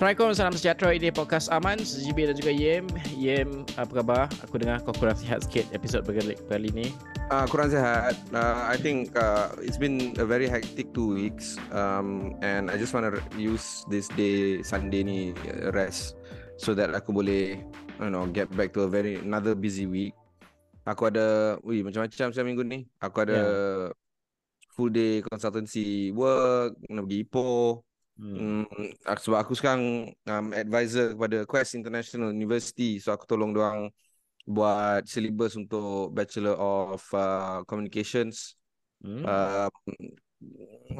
Assalamualaikum, salam sejahtera. Ini podcast Aman, CGB dan juga Yem. Yem, apa khabar? Aku dengar kau kurang sihat sikit episod kali, kali ni. Uh, kurang sihat. Uh, I think uh, it's been a very hectic two weeks. Um, and I just want to use this day, Sunday ni, uh, rest. So that aku boleh, you know, get back to a very, another busy week. Aku ada, wih, macam-macam saya minggu ni. Aku ada yeah. full day consultancy work, nak pergi Ipoh. Hmm. Hmm, sebab aku sekarang um, advisor kepada Quest International University so aku tolong dia buat syllabus untuk Bachelor of uh, Communications. Hmm. Uh,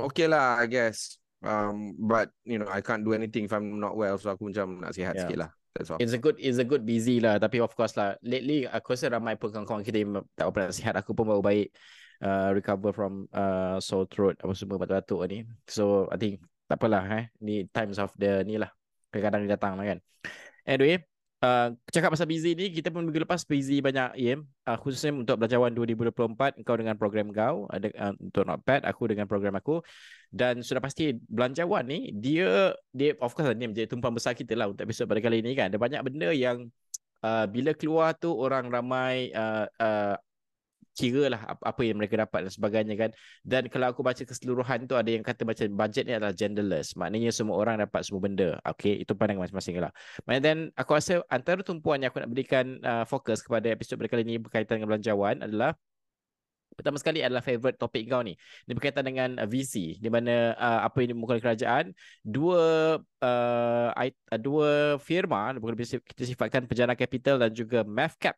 okay lah I guess. Um, but you know I can't do anything if I'm not well so aku macam nak sihat yeah. sikit lah. That's all. It's a good, it's a good busy lah. Tapi of course lah, lately aku rasa ramai pun kawan-kawan kita tak apa nak sihat. Aku pun baru baik uh, recover from uh, sore throat apa semua batuk-batuk ni. So I think tak apalah eh. Ni times of the ni lah. Kadang-kadang dia datang lah kan. Anyway uh, cakap pasal busy ni kita pun minggu lepas busy banyak EM uh, khususnya untuk belajaran 2024 kau dengan program kau ada uh, untuk notepad aku dengan program aku. Dan sudah pasti belanjawan ni dia dia of course ni menjadi tumpuan besar kita lah untuk episod pada kali ni kan. Ada banyak benda yang uh, bila keluar tu orang ramai uh, uh, kira lah apa, yang mereka dapat dan sebagainya kan. Dan kalau aku baca keseluruhan tu ada yang kata macam budget ni adalah genderless. Maknanya semua orang dapat semua benda. Okay itu pandangan masing-masing lah. And then aku rasa antara tumpuan yang aku nak berikan uh, fokus kepada episod berkali ini berkaitan dengan belanjawan adalah Pertama sekali adalah favorite topik kau ni. Ini berkaitan dengan uh, VC di mana uh, apa yang dimulakan kerajaan. Dua uh, dua firma boleh kita sifatkan penjana capital dan juga MAVCAP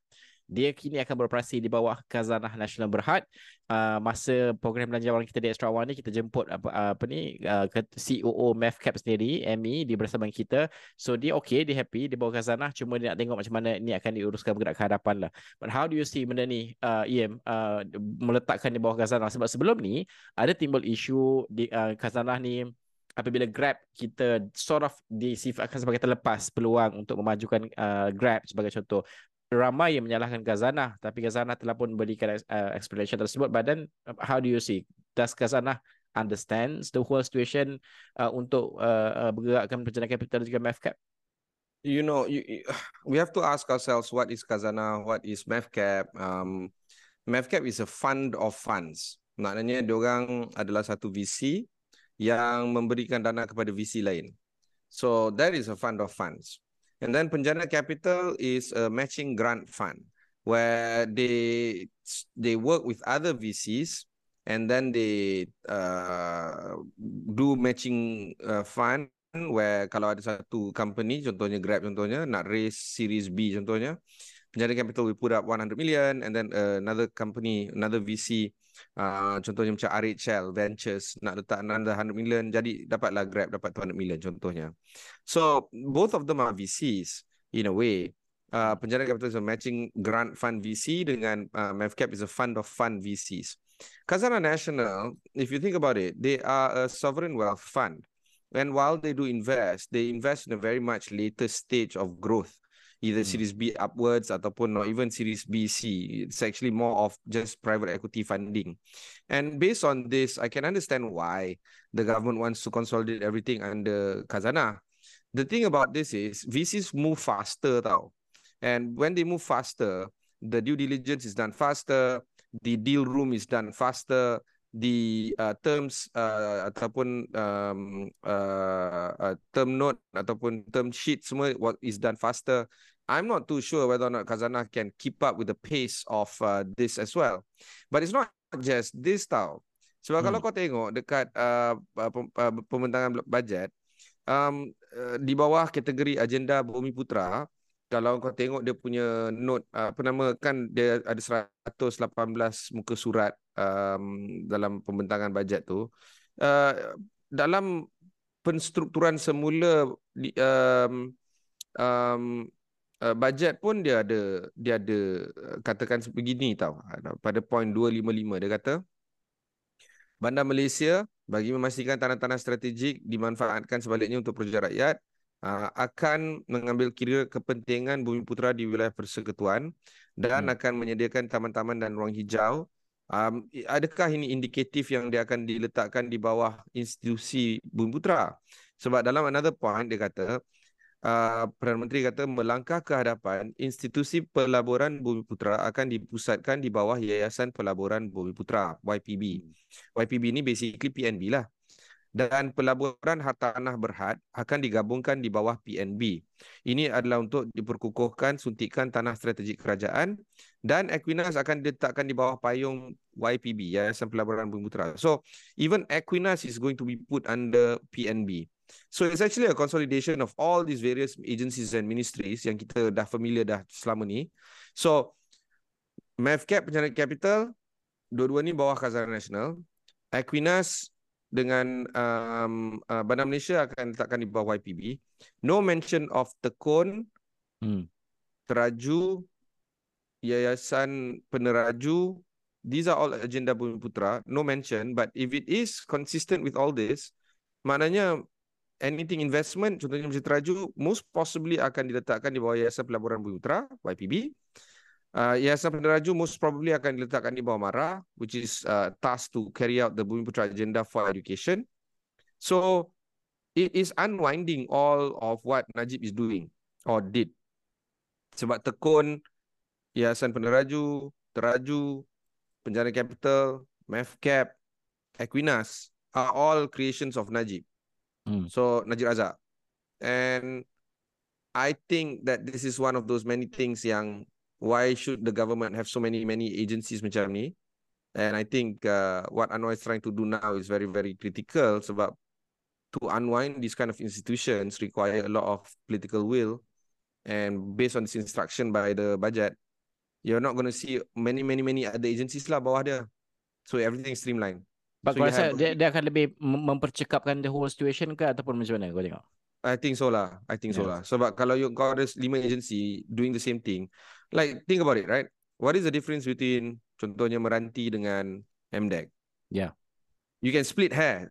dia kini akan beroperasi di bawah Khazanah Nasional Berhad. Uh, masa program belanjawan kita di Extra One ni kita jemput apa apa ni uh, COO MAVCAP sendiri, Amy di bersama kita. So dia okay, dia happy di bawah Khazanah cuma dia nak tengok macam mana ni akan diuruskan bergerak ke hadapan lah. But how do you see benda ni uh, EM uh, meletakkan di bawah Khazanah sebab sebelum ni ada timbul isu di uh, Khazanah ni apabila Grab kita sort of disifatkan sebagai terlepas peluang untuk memajukan uh, Grab sebagai contoh ramai yang menyalahkan Gazana tapi Gazana telah pun berikan uh, explanation tersebut. But then uh, how do you see? Does Gazana understands the whole situation uh, untuk uh, uh, bergerakkan penjana capital juga MFCAP you know you, we have to ask ourselves what is Gazana what is MFCAP um MFCAP is a fund of funds. Maknanya diorang adalah satu VC yang memberikan dana kepada VC lain. So that is a fund of funds And then Penjana Capital is a matching grant fund where they they work with other VCs and then they uh, do matching uh, fund where kalau ada satu company contohnya Grab contohnya nak raise series B contohnya Penjana Capital will put up 100 million and then another company another VC Uh, contohnya macam RHL Ventures nak letak another 100 million jadi dapatlah Grab dapat 200 million contohnya. So both of them are VCs in a way. Uh, Penjara Capital is a matching grant fund VC dengan uh, MAVCAP is a fund of fund VCs. Khazanah National, if you think about it, they are a sovereign wealth fund. And while they do invest, they invest in a very much later stage of growth either hmm. series B upwards ataupun not even series B C. It's actually more of just private equity funding. And based on this i can understand why the government wants to consolidate everything under Khazanah. The thing about this is VCs move faster tau. And when they move faster the due diligence is done faster the deal room is done faster the uh, terms uh, ataupun um, uh, uh, term note ataupun term sheet semua what is done faster I'm not too sure whether or not Kazana can keep up with the pace of uh, this as well. But it's not just this tau. Sebab hmm. kalau kau tengok dekat uh, uh pembentangan bajet, um, uh, di bawah kategori agenda Bumi Putra, kalau kau tengok dia punya note, uh, apa nama, kan dia ada 118 muka surat um, dalam pembentangan bajet tu. Uh, dalam penstrukturan semula di, um, um, uh, bajet pun dia ada dia ada uh, katakan begini tau. Pada poin 255 dia kata Bandar Malaysia bagi memastikan tanah-tanah strategik dimanfaatkan sebaliknya untuk projek rakyat uh, akan mengambil kira kepentingan bumi putera di wilayah persekutuan dan hmm. akan menyediakan taman-taman dan ruang hijau. Um, adakah ini indikatif yang dia akan diletakkan di bawah institusi bumi putera? Sebab dalam another point dia kata uh, Perdana Menteri kata melangkah ke hadapan institusi pelaburan Bumi Putra akan dipusatkan di bawah Yayasan Pelaburan Bumi Putra YPB. YPB ini basically PNB lah. Dan pelaburan harta tanah berhad akan digabungkan di bawah PNB. Ini adalah untuk diperkukuhkan suntikan tanah strategik kerajaan dan Equinas akan diletakkan di bawah payung YPB, Yayasan Pelaburan Bumi Putra. So, even Equinas is going to be put under PNB. So it's actually a consolidation of all these various agencies and ministries yang kita dah familiar dah selama ni. So MAVCAP pencarian capital dua-dua ni bawah Khazanah Nasional. Equinas dengan um, uh, Bandar Malaysia akan letakkan di bawah YPB. No mention of Tekun, hmm. Teraju, Yayasan Peneraju. These are all agenda Bumi Putra. No mention. But if it is consistent with all this, maknanya anything investment contohnya macam teraju most possibly akan diletakkan di bawah Yayasan Pelaburan Bumi Putra YPB uh, Yayasan Peneraju most probably akan diletakkan di bawah MARA which is uh, tasked to carry out the Bumi Putra agenda for education. So it is unwinding all of what Najib is doing or did. Sebab tekun Yayasan Peneraju Teraju Penjara Capital MEFCAP Equinas are all creations of Najib Hmm. So Najib Razak. And I think that this is one of those many things yang why should the government have so many many agencies macam ni? And I think uh, what Anwar is trying to do now is very very critical sebab to unwind these kind of institutions require a lot of political will and based on this instruction by the budget you're not going to see many many many other agencies lah bawah dia so everything streamlined But so kau rasa dia, dia akan lebih mempercekapkan the whole situation ke ataupun macam mana kau tengok? I think so lah. I think yeah. so lah. Sebab kalau you, kau ada lima agency doing the same thing, like think about it, right? What is the difference between contohnya Meranti dengan MDEC? Yeah. You can split hair.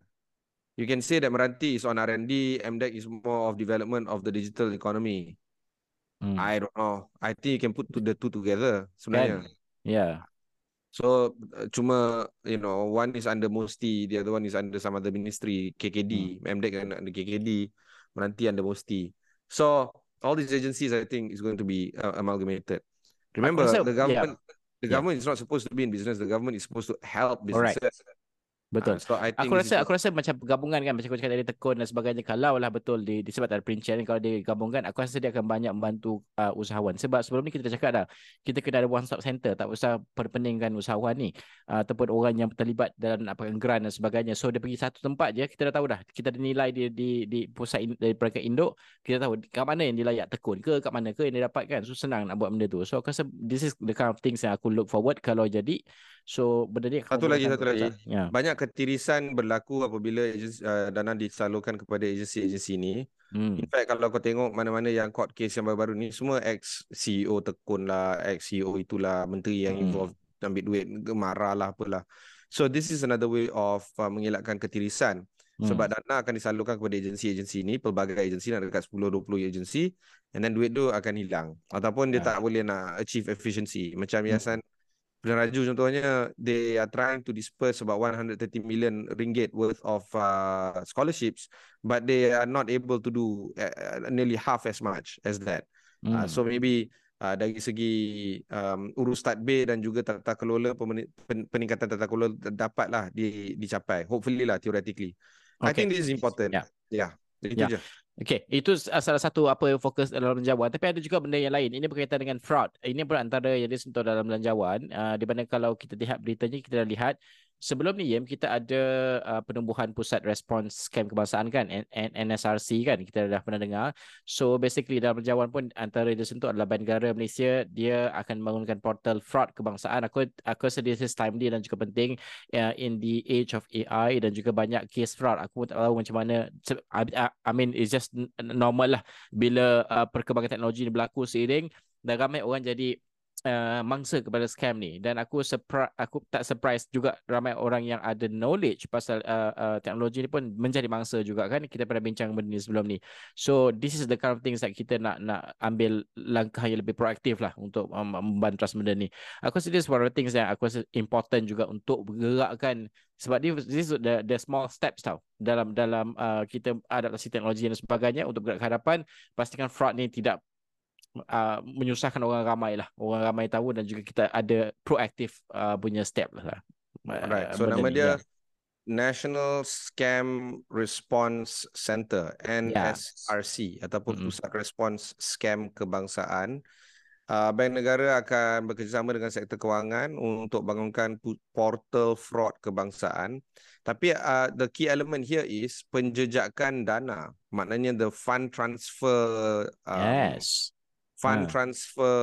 You can say that Meranti is on R&D, MDEC is more of development of the digital economy. Hmm. I don't know. I think you can put the two together sebenarnya. Kan? Yeah. So uh, cuma you know one is under Musti, the other one is under some other ministry, KKD, hmm. MDEC under KKD, Menanti under Musti. So all these agencies I think is going to be uh, amalgamated. Remember the government yeah. the government yeah. is not supposed to be in business, the government is supposed to help businesses. Right. Betul. Uh, so I think aku rasa aku rasa macam gabungan kan macam kau cakap dari tekun dan sebagainya kalau lah betul di disebut ada perincian kalau dia gabungkan aku rasa dia akan banyak membantu uh, usahawan sebab sebelum ni kita dah cakap dah kita kena ada one stop center tak usah perpeningkan usahawan ni uh, ataupun orang yang terlibat dalam apa grant dan sebagainya so dia pergi satu tempat je kita dah tahu dah kita ada nilai di di di pusat in, dari peringkat induk kita tahu kat mana yang dilayak tekun ke kat mana ke yang dia dapatkan so senang nak buat benda tu so aku rasa this is the kind of things yang aku look forward kalau jadi So benda ni satu lagi satu lagi. Ya. Banyak ketirisan berlaku apabila agensi, uh, dana disalurkan kepada agensi-agensi ini. Hmm. In fact kalau kau tengok mana-mana yang court case yang baru-baru ni semua ex CEO tekun lah, ex CEO itulah menteri yang hmm. involved ambil duit marah lah apalah. So this is another way of uh, mengelakkan ketirisan. Hmm. Sebab dana akan disalurkan kepada agensi-agensi ini, pelbagai agensi nak dekat 10 20 agensi and then duit tu akan hilang ataupun dia yeah. tak boleh nak achieve efficiency. Macam hmm. Yayasan Raju contohnya they are trying to disperse about 130 million ringgit worth of uh, scholarships but they are not able to do uh, nearly half as much as that mm. uh, so maybe uh, dari segi um, urus tadbir dan juga tata kelola peningkatan tata kelola dapatlah di, dicapai hopefully lah theoretically okay. i think this is important yeah yeah itu yeah. je Okay, itu salah satu apa yang fokus dalam belanjawan. Tapi ada juga benda yang lain. Ini berkaitan dengan fraud. Ini pun antara yang disentuh dalam belanjawan. Uh, di mana kalau kita lihat beritanya, kita dah lihat sebelum ni Yem kita ada uh, penumbuhan pusat respons scam kebangsaan kan NSRC kan kita dah pernah dengar. So basically dalam perjalanan pun antara dia sentuh adalah Bank Negara Malaysia. Dia akan membangunkan portal fraud kebangsaan. Aku aku rasa this is timely dan juga penting uh, in the age of AI dan juga banyak case fraud. Aku pun tak tahu macam mana I mean it's just normal lah bila uh, perkembangan teknologi ni berlaku seiring. Dan ramai orang jadi uh, mangsa kepada scam ni. Dan aku surprise aku tak surprise juga ramai orang yang ada knowledge pasal uh, uh, teknologi ni pun menjadi mangsa juga kan. Kita pernah bincang benda ni sebelum ni. So this is the kind of things that kita nak nak ambil langkah yang lebih proaktif lah untuk um, membantras benda ni. Aku rasa this one of the things yang aku rasa important juga untuk bergerakkan. Sebab dia this is the, the small steps tau. Dalam dalam uh, kita adaptasi teknologi dan sebagainya untuk bergerak ke hadapan pastikan fraud ni tidak uh, menyusahkan orang ramai lah. Orang ramai tahu dan juga kita ada proaktif uh, punya step lah. Right. So nama ni, dia yeah. National Scam Response Center NSRC yeah. ataupun mm-hmm. Pusat Respons Scam Kebangsaan. Uh, Bank Negara akan bekerjasama dengan sektor kewangan untuk bangunkan portal fraud kebangsaan. Tapi uh, the key element here is penjejakan dana. Maknanya the fund transfer um, yes fund yeah. transfer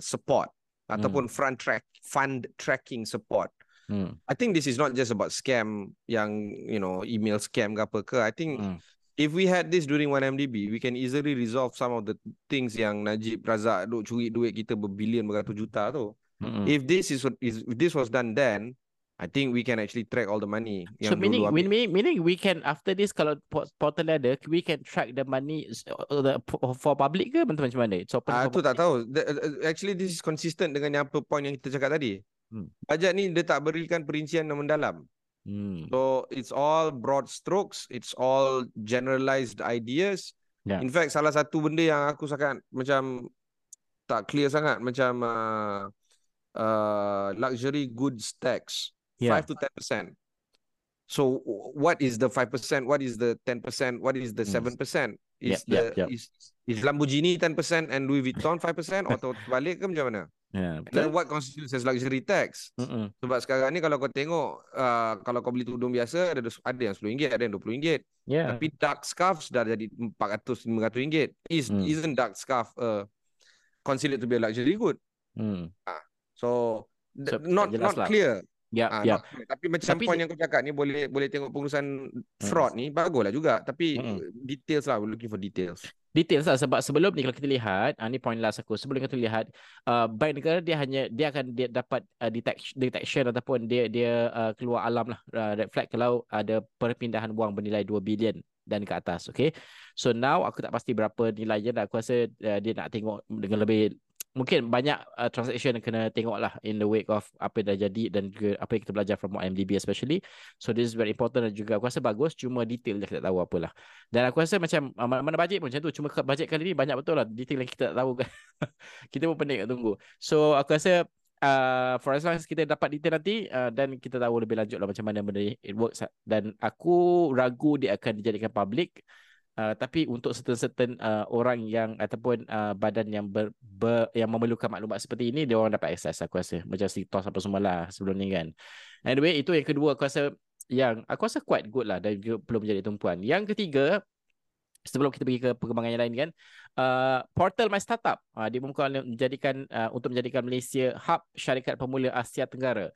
support mm. ataupun fund track fund tracking support. Mm. I think this is not just about scam yang you know email scam ke apa ke. I think mm. if we had this during 1MDB, we can easily resolve some of the things yang Najib Razak duk curi duit kita berbilion beratus juta tu. Mm-hmm. If this is, is if this was done then, I think we can actually track all the money. So meaning, meaning, meaning we can after this kalau portal ada, we can track the money uh, the, for public ke macam mana? So ah tu tak tahu. The, uh, actually this is consistent dengan yang apa point yang kita cakap tadi. Hmm. Bajet ni dia tak berikan perincian yang mendalam. Hmm. So it's all broad strokes, it's all generalized ideas. Yeah. In fact salah satu benda yang aku sangat macam tak clear sangat macam uh, uh, luxury goods tax yeah. 5 to 10%. So what is the 5%? What is the 10%? What is the 7%? Hmm. Is yep, the yep, yep. is is Lamborghini 10% and Louis Vuitton 5% atau balik ke macam mana? Yeah, betul. then what constitutes as luxury tax? Mm-mm. Sebab sekarang ni kalau kau tengok uh, kalau kau beli tudung biasa ada ada yang RM10, ada yang RM20. Yeah. Tapi dark scarf dah jadi RM400 RM500. Is mm. isn't dark scarf uh, considered to be a luxury good? Mm. Uh, so, so not not lah. clear. Ya, ha, ya. Tapi macam tapi, point yang kau cakap ni boleh boleh tengok pengurusan fraud hmm. ni baguslah juga. Tapi hmm. details lah, we're looking for details. Details lah sebab sebelum ni kalau kita lihat, ah ni point last aku. Sebelum kita lihat, uh, bank negara dia hanya dia akan dia dapat uh, detection, detection ataupun dia dia uh, keluar alam lah uh, red flag kalau ada perpindahan wang bernilai 2 bilion dan ke atas. Okay. So now aku tak pasti berapa nilainya dan aku rasa uh, dia nak tengok dengan lebih mungkin banyak uh, transaction yang kena tengok lah in the wake of apa yang dah jadi dan juga apa yang kita belajar from IMDb especially. So this is very important dan juga aku rasa bagus cuma detail je kita tak tahu apalah. Dan aku rasa macam uh, mana bajet pun macam tu cuma bajet kali ni banyak betul lah detail yang kita tak tahu kan. kita pun pening nak tunggu. So aku rasa uh, for as long as kita dapat detail nanti uh, dan kita tahu lebih lanjut lah macam mana benda it works dan aku ragu dia akan dijadikan public Uh, tapi untuk certain-certain uh, orang yang ataupun uh, badan yang ber, ber, yang memerlukan maklumat seperti ini dia orang dapat akses aku rasa. Macam si tos apa semua lah sebelum ni kan. Anyway itu yang kedua aku rasa yang aku rasa quite good lah dan belum menjadi tumpuan. Yang ketiga sebelum kita pergi ke perkembangan yang lain kan uh, portal my startup. Uh, dia menjadikan uh, untuk menjadikan Malaysia hub syarikat pemula Asia Tenggara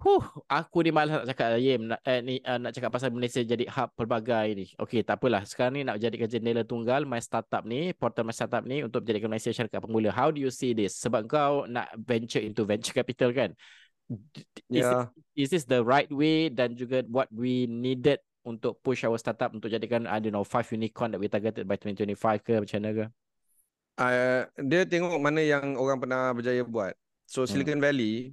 Huh, aku ni malas nak cakap Yem nak, eh, ni, uh, nak cakap pasal Malaysia jadi hub pelbagai ni. Okey, tak apalah. Sekarang ni nak jadikan jendela tunggal my startup ni, portal my startup ni untuk menjadikan Malaysia syarikat pemula. How do you see this? Sebab kau nak venture into venture capital kan? Is, yeah. is this the right way dan juga what we needed untuk push our startup untuk jadikan I don't know five unicorn that we targeted by 2025 ke macam mana ke? Uh, dia tengok mana yang orang pernah berjaya buat. So Silicon hmm. Valley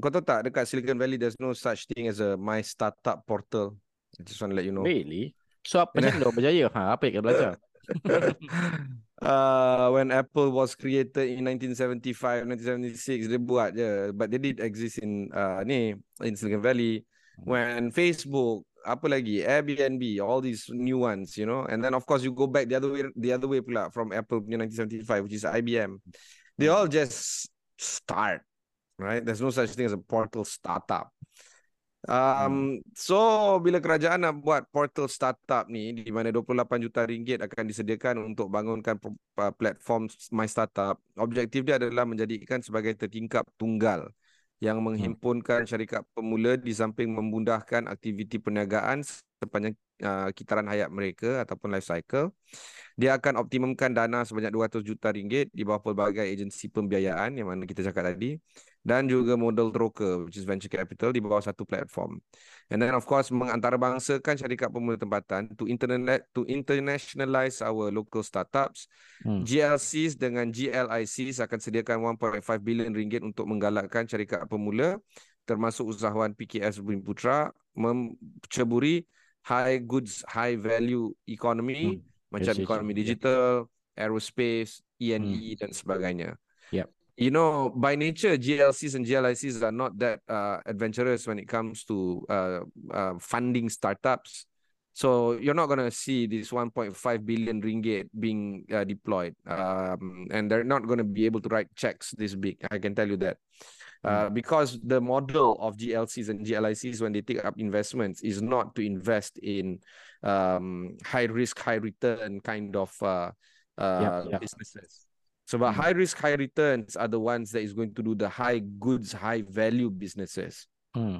kau tahu tak dekat Silicon Valley there's no such thing as a my startup portal. I just want to let you know. Really? So apa macam tu berjaya? Ha, apa yang kau belajar? uh, when Apple was created in 1975, 1976 dia buat je. But they did exist in uh, ni in Silicon Valley. When Facebook, apa lagi? Airbnb, all these new ones, you know. And then of course you go back the other way, the other way pula from Apple in 1975, which is IBM. They all just start right? There's no such thing as a portal startup. Um, so bila kerajaan nak buat portal startup ni di mana 28 juta ringgit akan disediakan untuk bangunkan platform My Startup, objektif dia adalah menjadikan sebagai tertingkap tunggal yang hmm. menghimpunkan syarikat pemula di samping memudahkan aktiviti perniagaan sepanjang uh, kitaran hayat mereka ataupun life cycle. Dia akan optimumkan dana sebanyak 200 juta ringgit di bawah pelbagai agensi pembiayaan yang mana kita cakap tadi dan juga model broker which is venture capital di bawah satu platform. And then of course mengantarabangsakan syarikat pemula tempatan to internet to internationalize our local startups. Hmm. GLCs dengan GLICs akan sediakan 1.5 bilion ringgit untuk menggalakkan syarikat pemula termasuk usahawan PKS Bumi Putra menceburi high goods high value economy hmm. macam yes, ekonomi yes, digital, yeah. aerospace, E&E hmm. dan sebagainya. Yep you know, by nature, GLCs and GLICs are not that uh, adventurous when it comes to uh, uh, funding startups. So you're not going to see this 1.5 billion ringgit being uh, deployed. Um, and they're not going to be able to write checks this big. I can tell you that. Uh, because the model of GLCs and GLICs when they take up investments is not to invest in um, high risk, high return kind of uh, uh, yeah, yeah. businesses. Sebab hmm. high risk, high returns are the ones that is going to do the high goods, high value businesses. Hmm.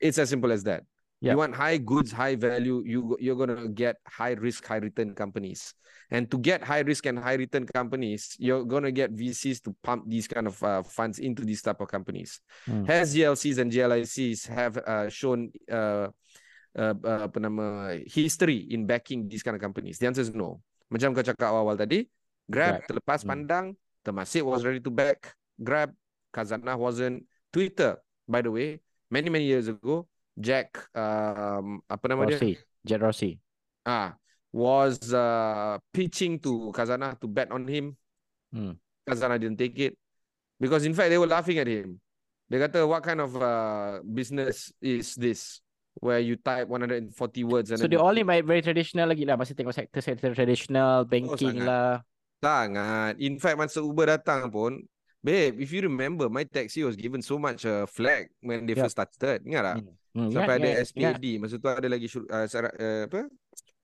It's as simple as that. Yep. You want high goods, high value, you, you're going to get high risk, high return companies. And to get high risk and high return companies, you're going to get VCs to pump these kind of uh, funds into these type of companies. Hmm. Has GLCs and GLICs have uh, shown uh, uh, uh, apa nama, history in backing these kind of companies? The answer is no. Macam kau cakap awal-awal tadi, Grab right. terlepas hmm. pandang, Temasek was ready to back Grab, Kazana wasn't. Twitter, by the way, many many years ago, Jack, um, apa nama Rossi. dia? Jack Rossi. Ah, was uh, pitching to Kazana to bet on him. Hmm. Kazana didn't take it because in fact they were laughing at him. Dia kata, what kind of uh, business is this? where you type 140 words and so they only my very traditional lagi lah masih tengok sektor sektor traditional banking oh, lah Sangat. In fact, masa Uber datang pun, babe, if you remember, my taxi was given so much uh, flag when they yep. first started. Ingat tak? Hmm. Hmm, Sampai yeah, ada SPAD. Yeah. Masa tu ada lagi uh, uh, apa?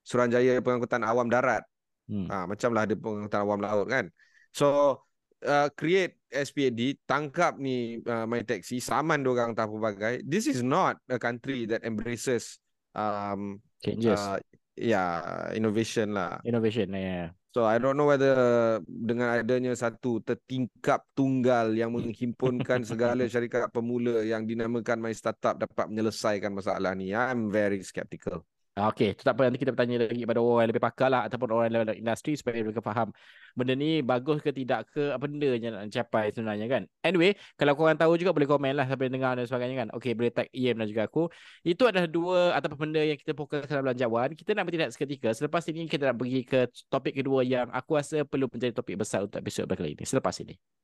Suranjaya Pengangkutan Awam Darat. Hmm. Ha, macam lah ada pengangkutan awam laut kan. So, uh, create SPAD, tangkap ni uh, my taxi, saman orang tak pelbagai. This is not a country that embraces um, changes. Uh, yeah, innovation lah. Innovation, yeah. So I don't know whether dengan adanya satu tertingkap tunggal yang menghimpunkan segala syarikat pemula yang dinamakan My Startup dapat menyelesaikan masalah ni. I'm very skeptical. Ah, okay, tu tak apa nanti kita bertanya lagi kepada orang yang lebih pakar lah ataupun orang yang dalam industri supaya mereka faham benda ni bagus ke tidak ke apa benda yang nak capai sebenarnya kan. Anyway, kalau korang tahu juga boleh komen lah sampai dengar dan sebagainya kan. Okay, boleh tag Ian dan juga aku. Itu adalah dua ataupun benda yang kita fokuskan dalam belanjawan. Kita nak bertindak seketika. Selepas ini kita nak pergi ke topik kedua yang aku rasa perlu menjadi topik besar untuk episod kali ini. Selepas ini.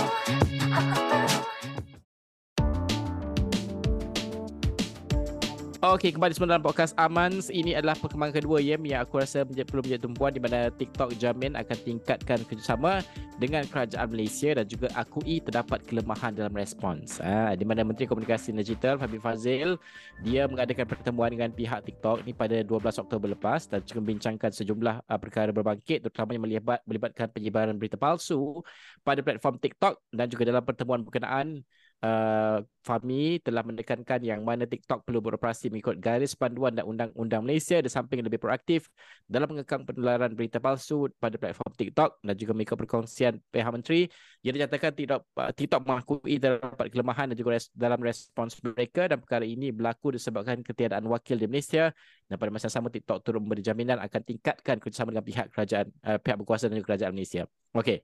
Okey, kembali semula dalam podcast Amans. Ini adalah perkembangan kedua ya, yang aku rasa menjadi, perlu menjadi tumpuan di mana TikTok jamin akan tingkatkan kerjasama dengan kerajaan Malaysia dan juga akui terdapat kelemahan dalam respons. Ha, di mana Menteri Komunikasi Digital Fahmi Fazil dia mengadakan pertemuan dengan pihak TikTok ini pada 12 Oktober lepas dan juga membincangkan sejumlah uh, perkara berbangkit terutamanya melibat, melibatkan penyebaran berita palsu pada platform TikTok dan juga dalam pertemuan berkenaan uh, Fahmi telah menekankan yang mana TikTok perlu beroperasi mengikut garis panduan dan undang-undang Malaysia di samping lebih proaktif dalam mengekang penularan berita palsu pada platform TikTok dan juga mengikut perkongsian pihak menteri yang dinyatakan TikTok, uh, TikTok mengakui terdapat kelemahan dan juga res, dalam respons mereka dan perkara ini berlaku disebabkan ketiadaan wakil di Malaysia dan pada masa sama TikTok turut memberi jaminan akan tingkatkan kerjasama dengan pihak kerajaan uh, pihak berkuasa dan juga kerajaan Malaysia. Okey.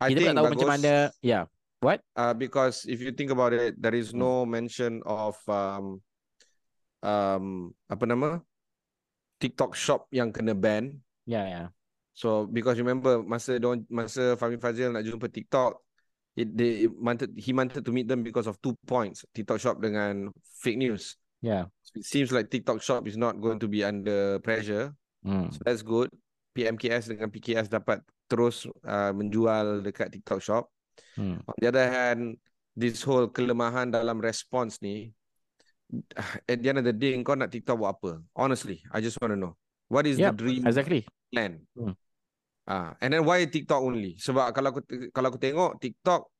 Kita tak tahu bagus. macam mana ya. Yeah. What? Uh, because if you think about it, there is no mention of um, um, apa nama? TikTok shop yang kena ban. Yeah, yeah. So because remember masa don masa Fahmi Fazil nak jumpa TikTok, it, they it wanted he wanted to meet them because of two points. TikTok shop dengan fake news. Yeah. It seems like TikTok shop is not going to be under pressure. Hmm. So that's good. PMKS dengan PKS dapat terus uh, menjual dekat TikTok shop. Hmm. On the other hand, this whole kelemahan dalam response ni, at the end of the day, kau nak TikTok buat apa? Honestly, I just want to know. What is Yep, the dream Exactly. plan? Hmm. Ah, and then why TikTok only? Sebab kalau aku kalau aku tengok TikTok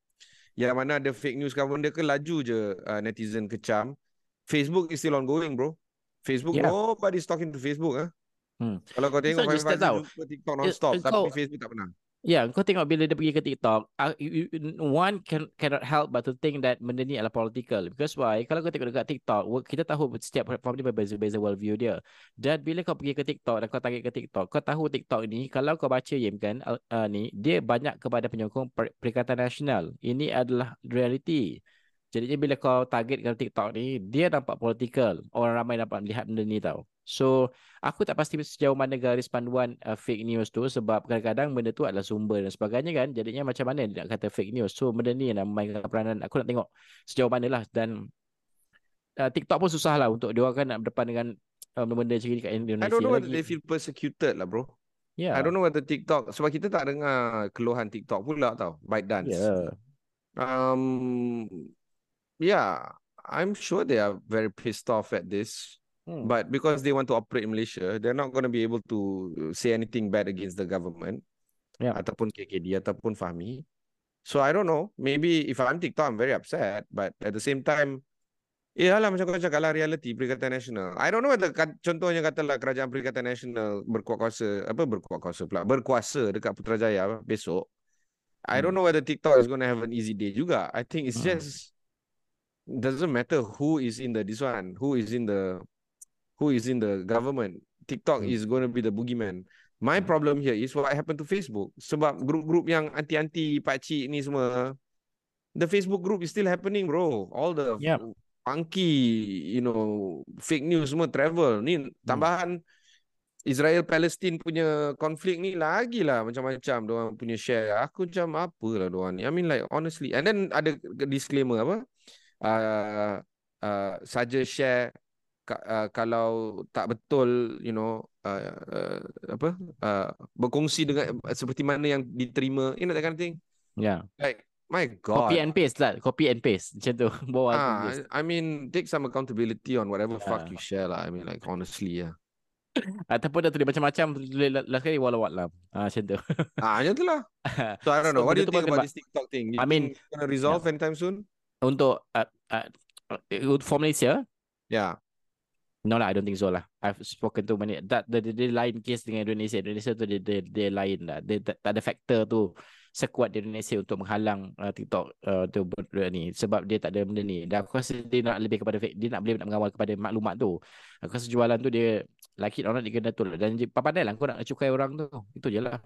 yang mana ada fake news kan benda ke laju je uh, netizen kecam. Facebook is still ongoing, bro. Facebook Yeah. nobody's talking to Facebook ah. Hmm. Kalau kau tengok jumpa TikTok non-stop Eh, tapi kau- Facebook tak pernah. Ya, yeah, kau tengok bila dia pergi ke TikTok, uh, one can cannot help but to think that benda ni adalah political. Because why? Kalau kau tengok dekat TikTok, kita tahu setiap platform dia berbeza-beza worldview dia. Dan bila kau pergi ke TikTok dan kau target ke TikTok, kau tahu TikTok ni kalau kau baca Yim kan, uh, ni dia banyak kepada penyokong per- Perikatan Nasional. Ini adalah reality. Jadinya bila kau target ke TikTok ni, dia nampak political. Orang ramai dapat melihat benda ni tau. So, aku tak pasti sejauh mana garis panduan uh, fake news tu sebab kadang-kadang benda tu adalah sumber dan sebagainya kan. Jadinya macam mana dia nak kata fake news. So, benda ni nak memainkan peranan. Aku nak tengok sejauh mana lah. Dan uh, TikTok pun susah lah untuk dia kan nak berdepan dengan uh, benda-benda macam ni kat Indonesia I don't know whether they feel persecuted lah bro. yeah. I don't know whether TikTok sebab kita tak dengar keluhan TikTok pula tau. Byte dance. Yeah. Um yeah, I'm sure they are very pissed off at this. Hmm. But because they want to operate in Malaysia, they're not going to be able to say anything bad against the government. Yeah. Ataupun KKD ataupun Fahmi. So I don't know. Maybe if I'm TikTok, I'm very upset. But at the same time, ya lah macam kau cakap lah reality Perikatan Nasional. I don't know whether contohnya katalah kerajaan Perikatan Nasional berkuat kuasa, apa berkuat kuasa pula, berkuasa dekat Putrajaya besok. I don't Hmm. know whether TikTok is going to have an easy day juga. I think it's Hmm. just doesn't matter who is in the this one, who is in the who is in the government. TikTok Hmm. is going to be the boogeyman. My Hmm. problem here is what happened to Facebook. Sebab grup-grup yang anti-anti pakcik ni semua, the Facebook group is still happening, bro. All the Yep. funky, you know, fake news semua travel. Ni Hmm. tambahan Israel Palestine punya konflik ni lagi lah macam-macam orang punya share. Aku macam apa lah diorang ni. I mean like honestly. And then ada disclaimer apa? Uh, uh, saja share uh, kalau tak betul you know uh, uh, apa uh, berkongsi dengan seperti mana yang diterima you know that kind of thing Yeah. like my god Copy and paste lah. Copy and paste. Macam tu. Bawa ah. I mean take some accountability on whatever fuck Yeah. you share lah I mean like honestly yeah Ataupun dah tulis macam-macam. Tulis la- last kali walau alam. Ah, macam tu. ah macam tu lah so I don't know So, what do you think about sebab- this TikTok thing you I mean, gonna resolve anytime soon Untuk uh, uh, uh, for Malaysia, yeah No lah, I don't think so lah. I've spoken to many. That dia, dia, dia lain case dengan Indonesia. Indonesia tu dia, dia, dia lain lah. Dia tak, tak ada faktor tu sekuat di Indonesia untuk menghalang uh, TikTok uh, tu benda ni sebab dia tak ada benda ni. Dan aku rasa dia nak lebih kepada. Dia nak boleh nak mengawal kepada maklumat tu. Aku rasa jualan tu dia like it or not dia kena betul. Dan dia- pandai lah kau nak cukai orang tu. Itu je lah.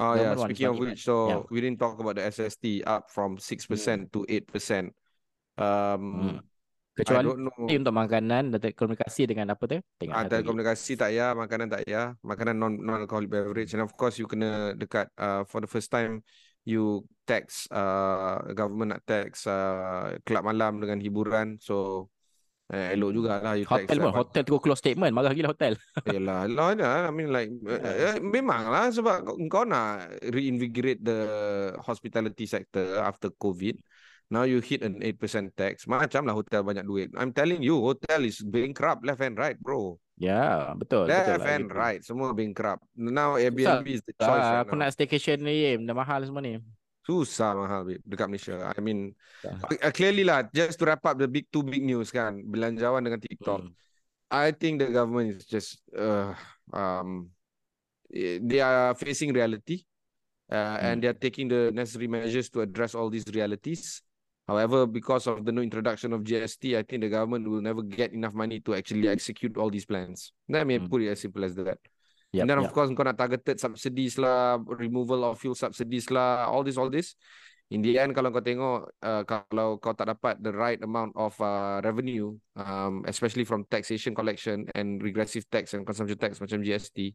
Oh yeah, wants speaking of which, so Yeah. we didn't talk about the SST up from six percent to eight percent. Um, Hmm. Kecuali untuk makanan dan telekomunikasi dengan apa tu? Tengok Ah, satu lagi. telekomunikasi tak ya, makanan tak ya, makanan non non alcoholic beverage, and of course you kena dekat uh, for the first time you tax uh, government nak tax uh, kelab malam dengan hiburan, so eh, elok jugalah you. Hotel pun. Hotel tu close statement. Marah gila hotel. Yelah, lah, lah. I mean like uh, uh, memanglah sebab kau- kau nak reinvigorate the hospitality sector after COVID. Now you hit an 8% tax. Macam lah hotel banyak duit. I'm telling you, hotel is bankrupt left and right, bro. Ya, betul. betul Left lah. and right, semua bankrupt. Now Airbnb is the choice Ah, right aku now. nak staycation ni, Yim. dah mahal semua ni. Susah mahal babe, dekat Malaysia. I mean, Ah. uh, clearly lah, just to wrap up the big two big news kan, belanjawan dengan TikTok. Hmm. I think the government is just uh, um eh, they are facing reality uh, and they are taking the necessary measures to address all these realities. However, because of the no introduction of GST, I think the government will never get enough money to actually execute all these plans. Let me Hmm. put it as simple as that. Yep, and then of yep. course kau nak targeted subsidies lah, removal of fuel subsidies lah, all this, all this. In the end kalau kau tengok uh, kalau kau tak dapat the right amount of uh, revenue um, especially from taxation collection and regressive tax and consumption tax macam GST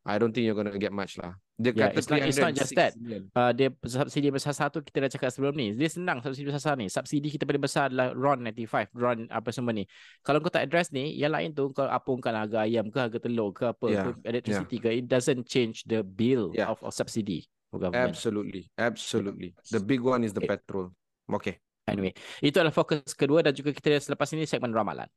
I don't think you're going to get much lah. Dia yeah, kata it's, not, it's not just that. Uh, dia subsidi besar satu kita dah cakap sebelum ni. Dia senang subsidi besar ni. Subsidi kita paling besar adalah RON 95, RON apa semua ni. Kalau kau tak address ni, yang lain tu kau apungkan harga ayam ke harga telur ke apa yeah. ke electricity yeah. ke, it doesn't change the bill yeah. of, of subsidy. Absolutely. Absolutely. The big one is the okay. petrol. Okay. Anyway, itu adalah fokus kedua dan juga kita selepas ini segmen ramalan.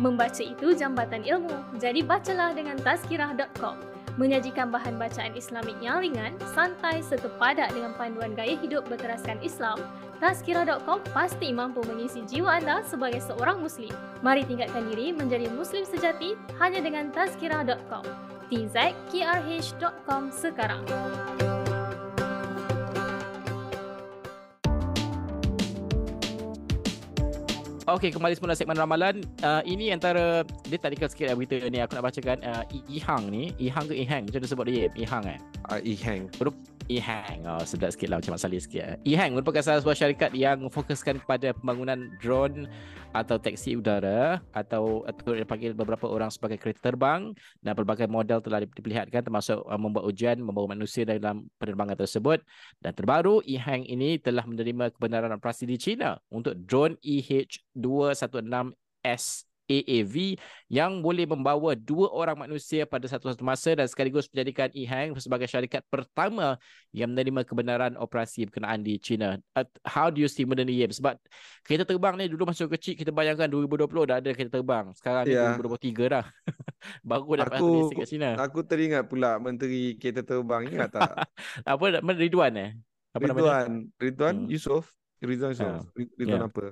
Membaca itu jambatan ilmu, jadi bacalah dengan tazkirah.com. Menyajikan bahan bacaan Islamik yang ringan, santai serta padat dengan panduan gaya hidup berteraskan Islam, Tazkirah.com pasti mampu mengisi jiwa anda sebagai seorang Muslim. Mari tingkatkan diri menjadi Muslim sejati hanya dengan Tazkirah.com tzkrh.com sekarang. Okey, kembali semula segmen ramalan. Uh, ini antara dia tadi sikit lah berita ni aku nak bacakan uh, I Hang ni, I Hang ke I Hang? Macam dia sebut dia, I Hang eh. Uh, I Hang. E-Hang. Oh, sedap sikit lah macam Mak Salih sikit. E-Hang merupakan salah sebuah syarikat yang memfokuskan kepada pembangunan drone atau taksi udara atau atau dipanggil beberapa orang sebagai kereta terbang dan pelbagai model telah diperlihatkan termasuk uh, membuat ujian membawa manusia dalam penerbangan tersebut dan terbaru E-Hang ini telah menerima kebenaran operasi di China untuk drone EH216S AAV yang boleh membawa dua orang manusia pada satu-satu masa dan sekaligus menjadikan EHang sebagai syarikat pertama yang menerima kebenaran operasi berkenaan di China. Uh, how do you see benda ni? Sebab kereta terbang ni dulu masa kecil kita bayangkan 2020 dah ada kereta terbang. Sekarang yeah. ni 2023 dah. Baru dapat aku, kat China. Aku teringat pula menteri kereta terbang ingat tak? apa Ridwan eh? Apa Ridwan, Ridwan hmm. Yusof. Ridwan Yusof. Uh, Ridwan yeah. apa?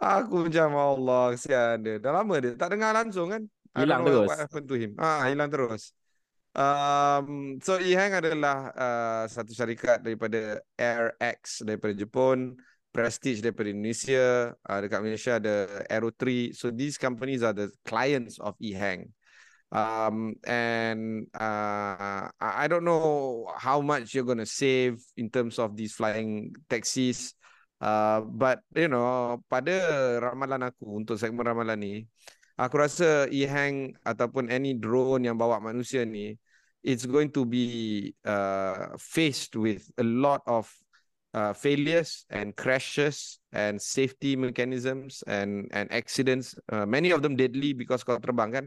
Aku macam Allah kesian dia. Dah lama dia tak dengar langsung kan. Hilang terus. What happened to him? Ah, hilang terus. Um, so Ehang adalah uh, satu syarikat daripada AirX daripada Jepun, Prestige daripada Indonesia, uh, dekat Malaysia ada Aero 3. So these companies are the clients of Ehang. Um, and uh, I don't know how much you're going to save in terms of these flying taxis. Uh, but you know pada ramalan aku untuk segmen ramalan ni aku rasa e-hang ataupun any drone yang bawa manusia ni it's going to be uh, faced with a lot of uh, failures and crashes and safety mechanisms and and accidents uh, many of them deadly because kau terbang kan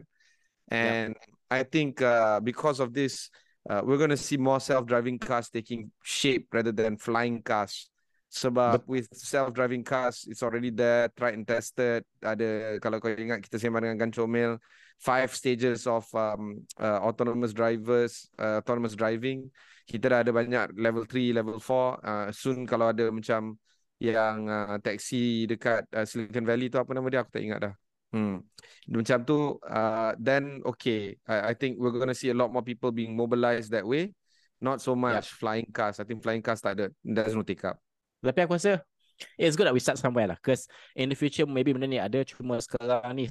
and yeah. i think uh, because of this uh, we're going to see more self-driving cars taking shape rather than flying cars sebab But, with self-driving cars it's already there tried and tested. Ada kalau kau ingat kita sembang dengan Gancomel five stages of um, uh, autonomous drivers uh, autonomous driving. Kita dah ada banyak level 3 level 4 uh, soon kalau ada macam yang uh, taxi dekat uh, Silicon Valley tu apa nama dia? Aku tak ingat dah. Hmm. Macam tu uh, then okay. I, I think we're going to see a lot more people being mobilized that way. Not so much yeah. flying cars. I think flying cars tak ada. There's no take up tapi aku rasa it's good that we start somewhere lah. Because in the future maybe benda ni ada cuma sekarang ni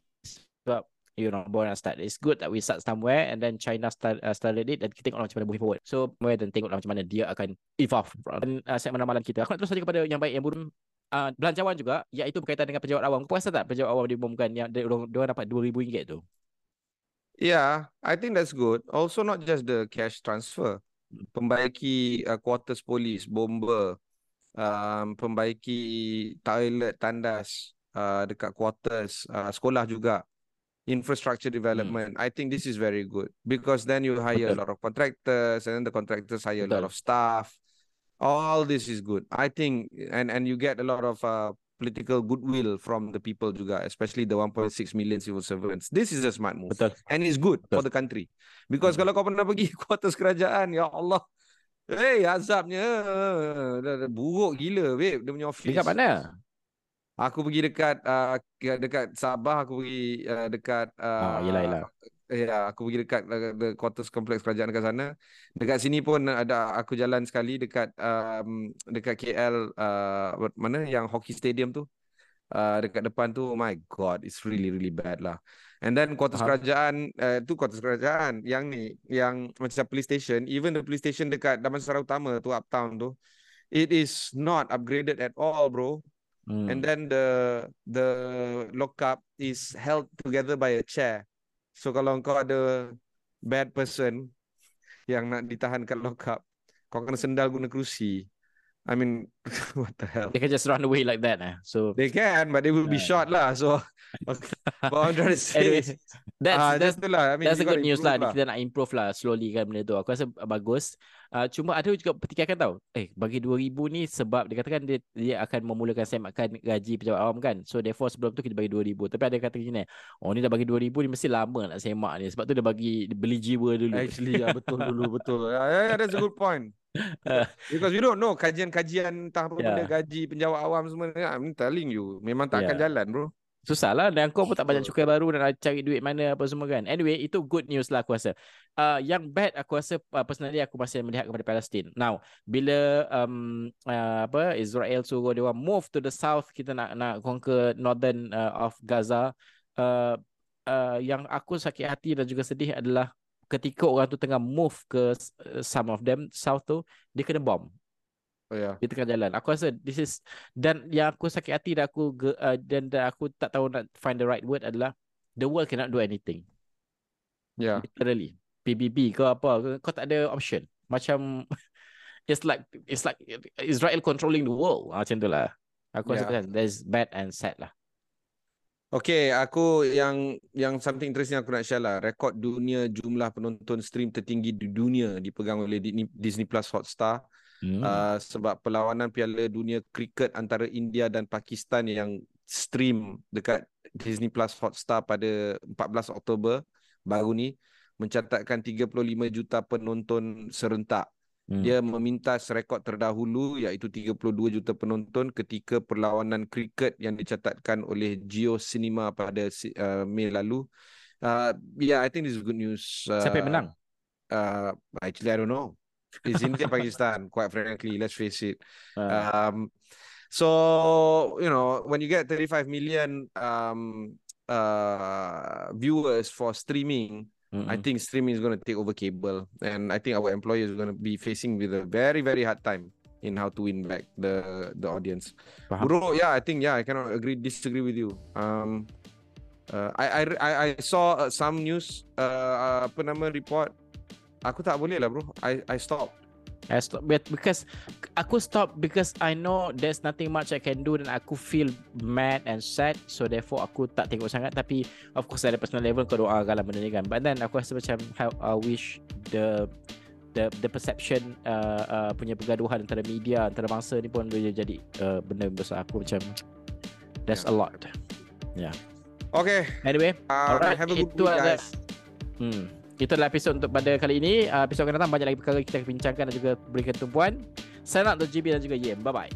sebab you know born and start. It's good that we start somewhere and then China start uh, started it dan kita tengok macam mana moving forward. So more dan tengoklah macam mana dia akan evolve. Dan uh, segmen ramalan kita. Aku nak terus saja kepada yang baik yang buruk. Uh, belanjawan juga iaitu berkaitan dengan pejabat awam. Kau rasa tak pejabat awam diumumkan yang dia, dia dapat RM2,000 tu? Yeah, I think that's good. Also not just the cash transfer. Pembaiki uh, quarters polis, bomber, um, pembaiki toilet tandas uh, dekat quarters uh, sekolah juga infrastructure development hmm. i think this is very good because then you hire Betul. a lot of contractors and then the contractors hire Betul. a lot of staff all this is good i think and and you get a lot of uh, political goodwill from the people juga especially the 1.6 million civil servants this is a smart move Betul. and it's good Betul. for the country because hmm. kalau kau pernah pergi quarters kerajaan ya Allah Hey, azabnya buruk gila, babe. Dia punya office. Dekat mana? Aku pergi dekat uh, dekat Sabah, aku pergi uh, dekat uh, oh, yelah, yelah. Ya, aku pergi dekat uh, the quarters kompleks kerajaan dekat sana. Dekat sini pun ada aku jalan sekali dekat um, dekat KL uh, mana yang hockey stadium tu. Uh, dekat depan tu, oh my god, it's really really bad lah. And then quarters Faham. kerajaan, uh, tu quarters kerajaan. Yang ni, yang macam police station, even the police station dekat Damansara Utama tu, uptown tu, it is not upgraded at all, bro. Hmm. And then the the lockup is held together by a chair. So kalau kau ada bad person yang nak ditahan kat lockup, kau kena sendal guna kerusi. I mean, what the hell? They can just run away like that. Eh. So They can, but they will be shot lah. So, what I'm trying to say anyway, is, that's ah, that's tu lah. I mean, That's a good news lah. improve Kita nak improve lah slowly kan benda tu. Aku rasa bagus. Uh, cuma ada juga pertikaikan tau. Eh, bagi 2000 ni sebab dia katakan dia, dia akan memulakan semakan gaji pejabat awam kan. So therefore sebelum tu kita bagi 2000. Tapi ada kata gini, oh ni dah bagi 2000 ni mesti lama nak semak ni. Sebab tu dia bagi dia beli jiwa dulu. Actually, yeah, betul dulu, betul. Yeah, yeah, yeah, that's a good point. Because we don't know kajian-kajian entah apa Yeah. benda gaji penjawat awam semua. I'm telling you, memang tak akan Yeah. jalan, bro. Susah lah dan kau pun tak banyak cukai baru dan nak cari duit mana apa semua kan. Anyway, itu good news lah aku rasa. Uh, yang bad aku rasa uh, personally aku masih melihat kepada Palestin. Now, bila um, uh, apa Israel suruh dia orang move to the south, kita nak nak conquer northern uh, of Gaza. Uh, uh, yang aku sakit hati dan juga sedih adalah ketika orang tu tengah move ke uh, some of them south tu, dia kena bomb Oh yeah. di tengah jalan. Aku rasa this is dan yang aku sakit hati dan aku uh, dan, dan aku tak tahu nak find the right word adalah the world cannot do anything. Yeah. Literally. PBB ke apa kau tak ada option. Macam it's like it's like Israel controlling the world. Ah, macam tu lah. Aku rasa Yeah. yeah. there's bad and sad lah. Okay, aku yang yang something interesting aku nak share lah. Rekod dunia jumlah penonton stream tertinggi di dunia dipegang oleh Disney, Plus Hotstar. Hmm. Uh, sebab perlawanan Piala Dunia Kriket antara India dan Pakistan yang stream dekat Disney Plus Hotstar pada 14 Oktober baru ni mencatatkan 35 juta penonton serentak. Hmm. Dia memintas rekod terdahulu iaitu 32 juta penonton ketika perlawanan kriket yang dicatatkan oleh Geo Cinema pada uh, Mei lalu. Uh, yeah, I think this is good news. Uh, Siapa yang menang? Uh, actually, I don't know. It's India Pakistan, quite frankly. Let's face it. Uh, Um, so you know when you get 35 million um, uh, viewers for streaming, I think streaming is going to take over cable, and I think our employers are going to be facing with a very very hard time in how to win back the the audience. Faham. Bro, yeah, I think yeah, I cannot agree disagree with you. Um, uh, I, I I I saw uh, some news uh, apa nama report. Aku tak boleh lah bro. I I stop. I stop but because aku stop because I know there's nothing much I can do dan aku feel mad and sad so therefore aku tak tengok sangat tapi of course ada personal level kau doakan lah benda ni kan but then aku rasa macam how I wish the the the perception uh, uh, punya pergaduhan antara media antara bangsa ni pun boleh jadi uh, benda besar aku macam a Yeah. lot Okay. anyway Uh, Alright, have a good itu week ada- guys. Hmm. Itu adalah episod untuk pada kali ini. Uh, episod akan datang banyak lagi perkara kita akan bincangkan dan juga berikan tumpuan. Sign up GB dan juga Yem. Bye-bye.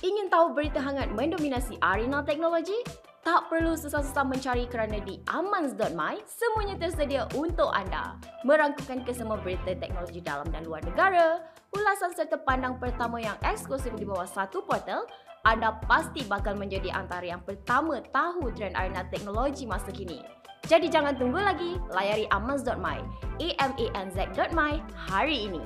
Ingin tahu berita hangat mendominasi arena teknologi? Tak perlu susah-susah mencari kerana di amans.my semuanya tersedia untuk anda. Merangkukan kesemua berita teknologi dalam dan luar negara, ulasan serta pandang pertama yang eksklusif di bawah satu portal, anda pasti bakal menjadi antara yang pertama tahu trend arena teknologi masa kini. Jadi jangan tunggu lagi, layari amans.my, a m a n z.my hari ini.